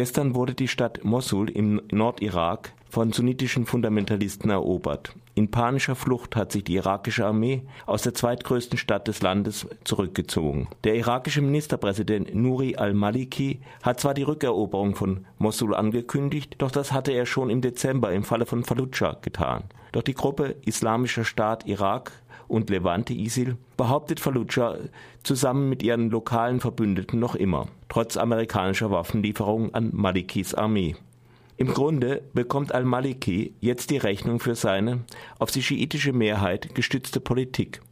Gestern wurde die Stadt Mossul im Nordirak von sunnitischen Fundamentalisten erobert. In panischer Flucht hat sich die irakische Armee aus der zweitgrößten Stadt des Landes zurückgezogen. Der irakische Ministerpräsident Nuri al-Maliki hat zwar die Rückeroberung von Mossul angekündigt, doch das hatte er schon im Dezember im Falle von Fallujah getan. Doch die Gruppe Islamischer Staat Irak und Levante ISIL behauptet Fallujah zusammen mit ihren lokalen Verbündeten noch immer, trotz amerikanischer Waffenlieferungen an Malikis Armee. Im Grunde bekommt al-Maliki jetzt die Rechnung für seine auf die schiitische Mehrheit gestützte Politik.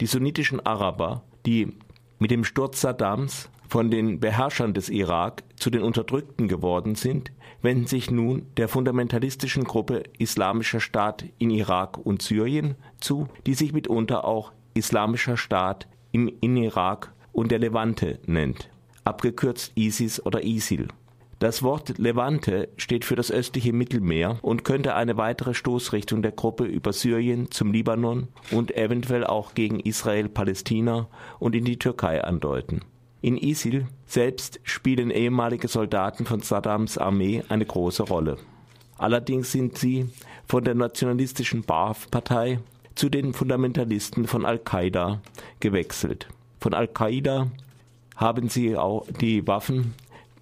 Die sunnitischen Araber, die mit dem Sturz Saddams von den Beherrschern des Irak zu den Unterdrückten geworden sind, wenden sich nun der fundamentalistischen Gruppe Islamischer Staat in Irak und Syrien zu, die sich mitunter auch Islamischer Staat im, Irak und der Levante nennt, abgekürzt ISIS oder ISIL. Das Wort Levante steht für das östliche Mittelmeer und könnte eine weitere Stoßrichtung der Gruppe über Syrien zum Libanon und eventuell auch gegen Israel, Palästina und in die Türkei andeuten. In ISIL selbst spielen ehemalige Soldaten von Saddams Armee eine große Rolle. Allerdings sind sie von der nationalistischen Ba'ath-Partei zu den Fundamentalisten von Al-Qaida gewechselt. Von Al-Qaida haben sie auch die Waffen,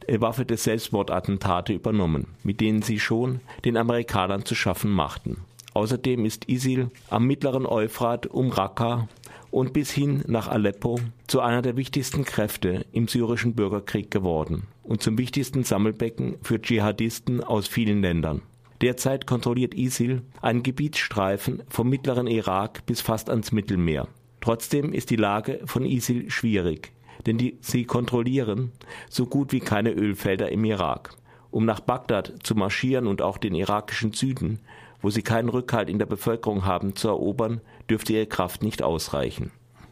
äh, Waffe des Selbstmordattentate übernommen, mit denen sie schon den Amerikanern zu schaffen machten. Außerdem ist ISIL am mittleren Euphrat um Raqqa und bis hin nach Aleppo zu einer der wichtigsten Kräfte im syrischen Bürgerkrieg geworden und zum wichtigsten Sammelbecken für Dschihadisten aus vielen Ländern. Derzeit kontrolliert ISIL einen Gebietsstreifen vom mittleren Irak bis fast ans Mittelmeer. Trotzdem ist die Lage von ISIL schwierig, denn die, sie kontrollieren so gut wie keine Ölfelder im Irak. Um nach Bagdad zu marschieren und auch den irakischen Süden, wo sie keinen Rückhalt in der Bevölkerung haben, zu erobern, dürfte ihre Kraft nicht ausreichen.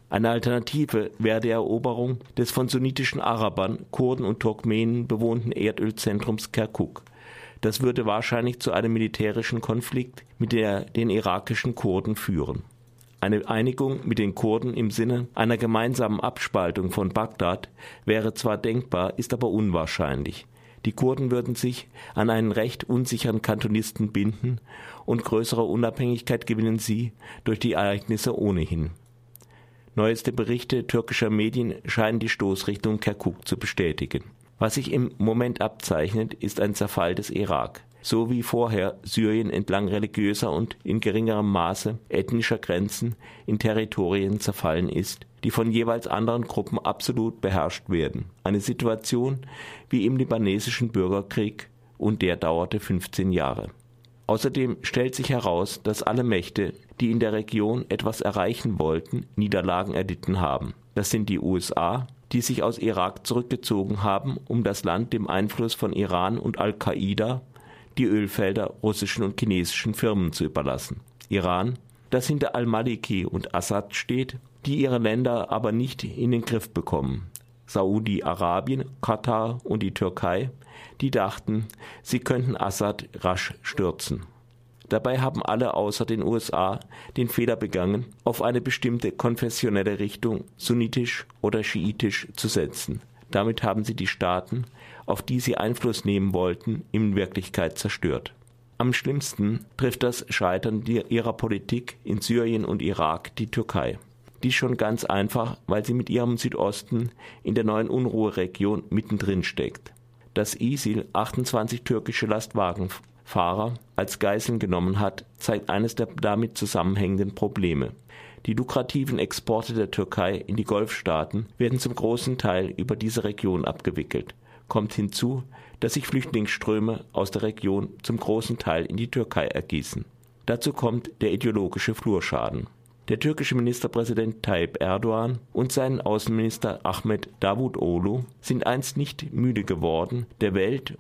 Eine Alternative wäre die Eroberung des von sunnitischen Arabern, Kurden und Turkmenen bewohnten Erdölzentrums Kirkuk. Das würde wahrscheinlich zu einem militärischen Konflikt mit der, den irakischen Kurden führen. Eine Einigung mit den Kurden im Sinne einer gemeinsamen Abspaltung von Bagdad wäre zwar denkbar, ist aber unwahrscheinlich. Die Kurden würden sich an einen recht unsicheren Kantonisten binden und größere Unabhängigkeit gewinnen sie durch die Ereignisse ohnehin. Neueste Berichte türkischer Medien scheinen die Stoßrichtung Kirkuk zu bestätigen. Was sich im Moment abzeichnet, ist ein Zerfall des Irak so wie vorher Syrien entlang religiöser und in geringerem Maße ethnischer Grenzen in Territorien zerfallen ist, die von jeweils anderen Gruppen absolut beherrscht werden. Eine Situation wie im libanesischen Bürgerkrieg und der dauerte 15 Jahre. Außerdem stellt sich heraus, dass alle Mächte, die in der Region etwas erreichen wollten, Niederlagen erlitten haben. Das sind die USA, die sich aus Irak zurückgezogen haben, um das Land dem Einfluss von Iran und Al-Qaida die Ölfelder russischen und chinesischen Firmen zu überlassen. Iran, das hinter al-Maliki und Assad steht, die ihre Länder aber nicht in den Griff bekommen. Saudi-Arabien, Katar und die Türkei, die dachten, sie könnten Assad rasch stürzen. Dabei haben alle außer den USA den Fehler begangen, auf eine bestimmte konfessionelle Richtung sunnitisch oder schiitisch zu setzen. Damit haben sie die Staaten, auf die sie Einfluss nehmen wollten, in Wirklichkeit zerstört. Am schlimmsten trifft das Scheitern ihrer Politik in Syrien und Irak die Türkei. Dies schon ganz einfach, weil sie mit ihrem Südosten in der neuen Unruheregion mittendrin steckt. Dass ISIL 28 türkische Lastwagenfahrer als Geiseln genommen hat, zeigt eines der damit zusammenhängenden Probleme. Die lukrativen Exporte der Türkei in die Golfstaaten werden zum großen Teil über diese Region abgewickelt. Kommt hinzu, dass sich Flüchtlingsströme aus der Region zum großen Teil in die Türkei ergießen. Dazu kommt der ideologische Flurschaden. Der türkische Ministerpräsident Tayyip Erdogan und sein Außenminister Ahmed Davutoglu sind einst nicht müde geworden, der Welt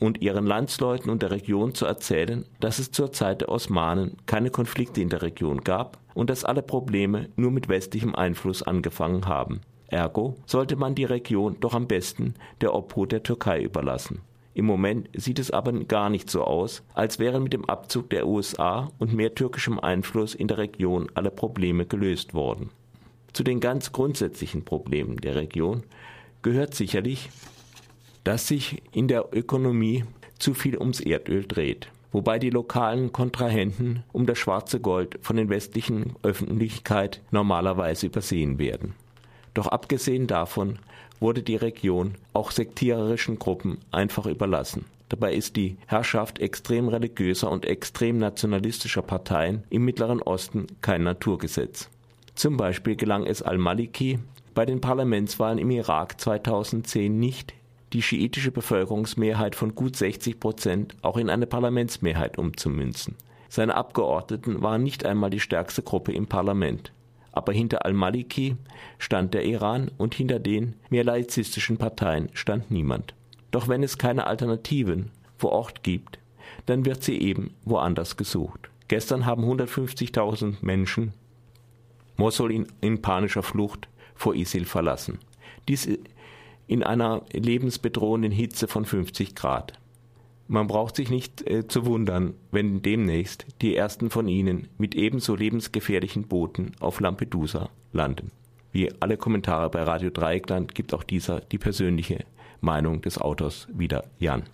und ihren Landsleuten und der Region zu erzählen, dass es zur Zeit der Osmanen keine Konflikte in der Region gab und dass alle Probleme nur mit westlichem Einfluss angefangen haben. Ergo sollte man die Region doch am besten der Obhut der Türkei überlassen. Im Moment sieht es aber gar nicht so aus, als wären mit dem Abzug der USA und mehr türkischem Einfluss in der Region alle Probleme gelöst worden. Zu den ganz grundsätzlichen Problemen der Region gehört sicherlich dass sich in der Ökonomie zu viel ums Erdöl dreht, wobei die lokalen Kontrahenten um das schwarze Gold von den westlichen Öffentlichkeit normalerweise übersehen werden. Doch abgesehen davon wurde die Region auch sektiererischen Gruppen einfach überlassen. Dabei ist die Herrschaft extrem religiöser und extrem nationalistischer Parteien im Mittleren Osten kein Naturgesetz. Zum Beispiel gelang es al-Maliki bei den Parlamentswahlen im Irak 2010 nicht, die schiitische Bevölkerungsmehrheit von gut 60 Prozent auch in eine Parlamentsmehrheit umzumünzen. Seine Abgeordneten waren nicht einmal die stärkste Gruppe im Parlament. Aber hinter al-Maliki stand der Iran und hinter den mehr laizistischen Parteien stand niemand. Doch wenn es keine Alternativen vor Ort gibt, dann wird sie eben woanders gesucht. Gestern haben 150.000 Menschen Mosul in, in panischer Flucht vor ISIL verlassen. Dies in einer lebensbedrohenden Hitze von 50 Grad. Man braucht sich nicht äh, zu wundern, wenn demnächst die ersten von ihnen mit ebenso lebensgefährlichen Booten auf Lampedusa landen. Wie alle Kommentare bei Radio Dreieckland gibt auch dieser die persönliche Meinung des Autors wieder Jan.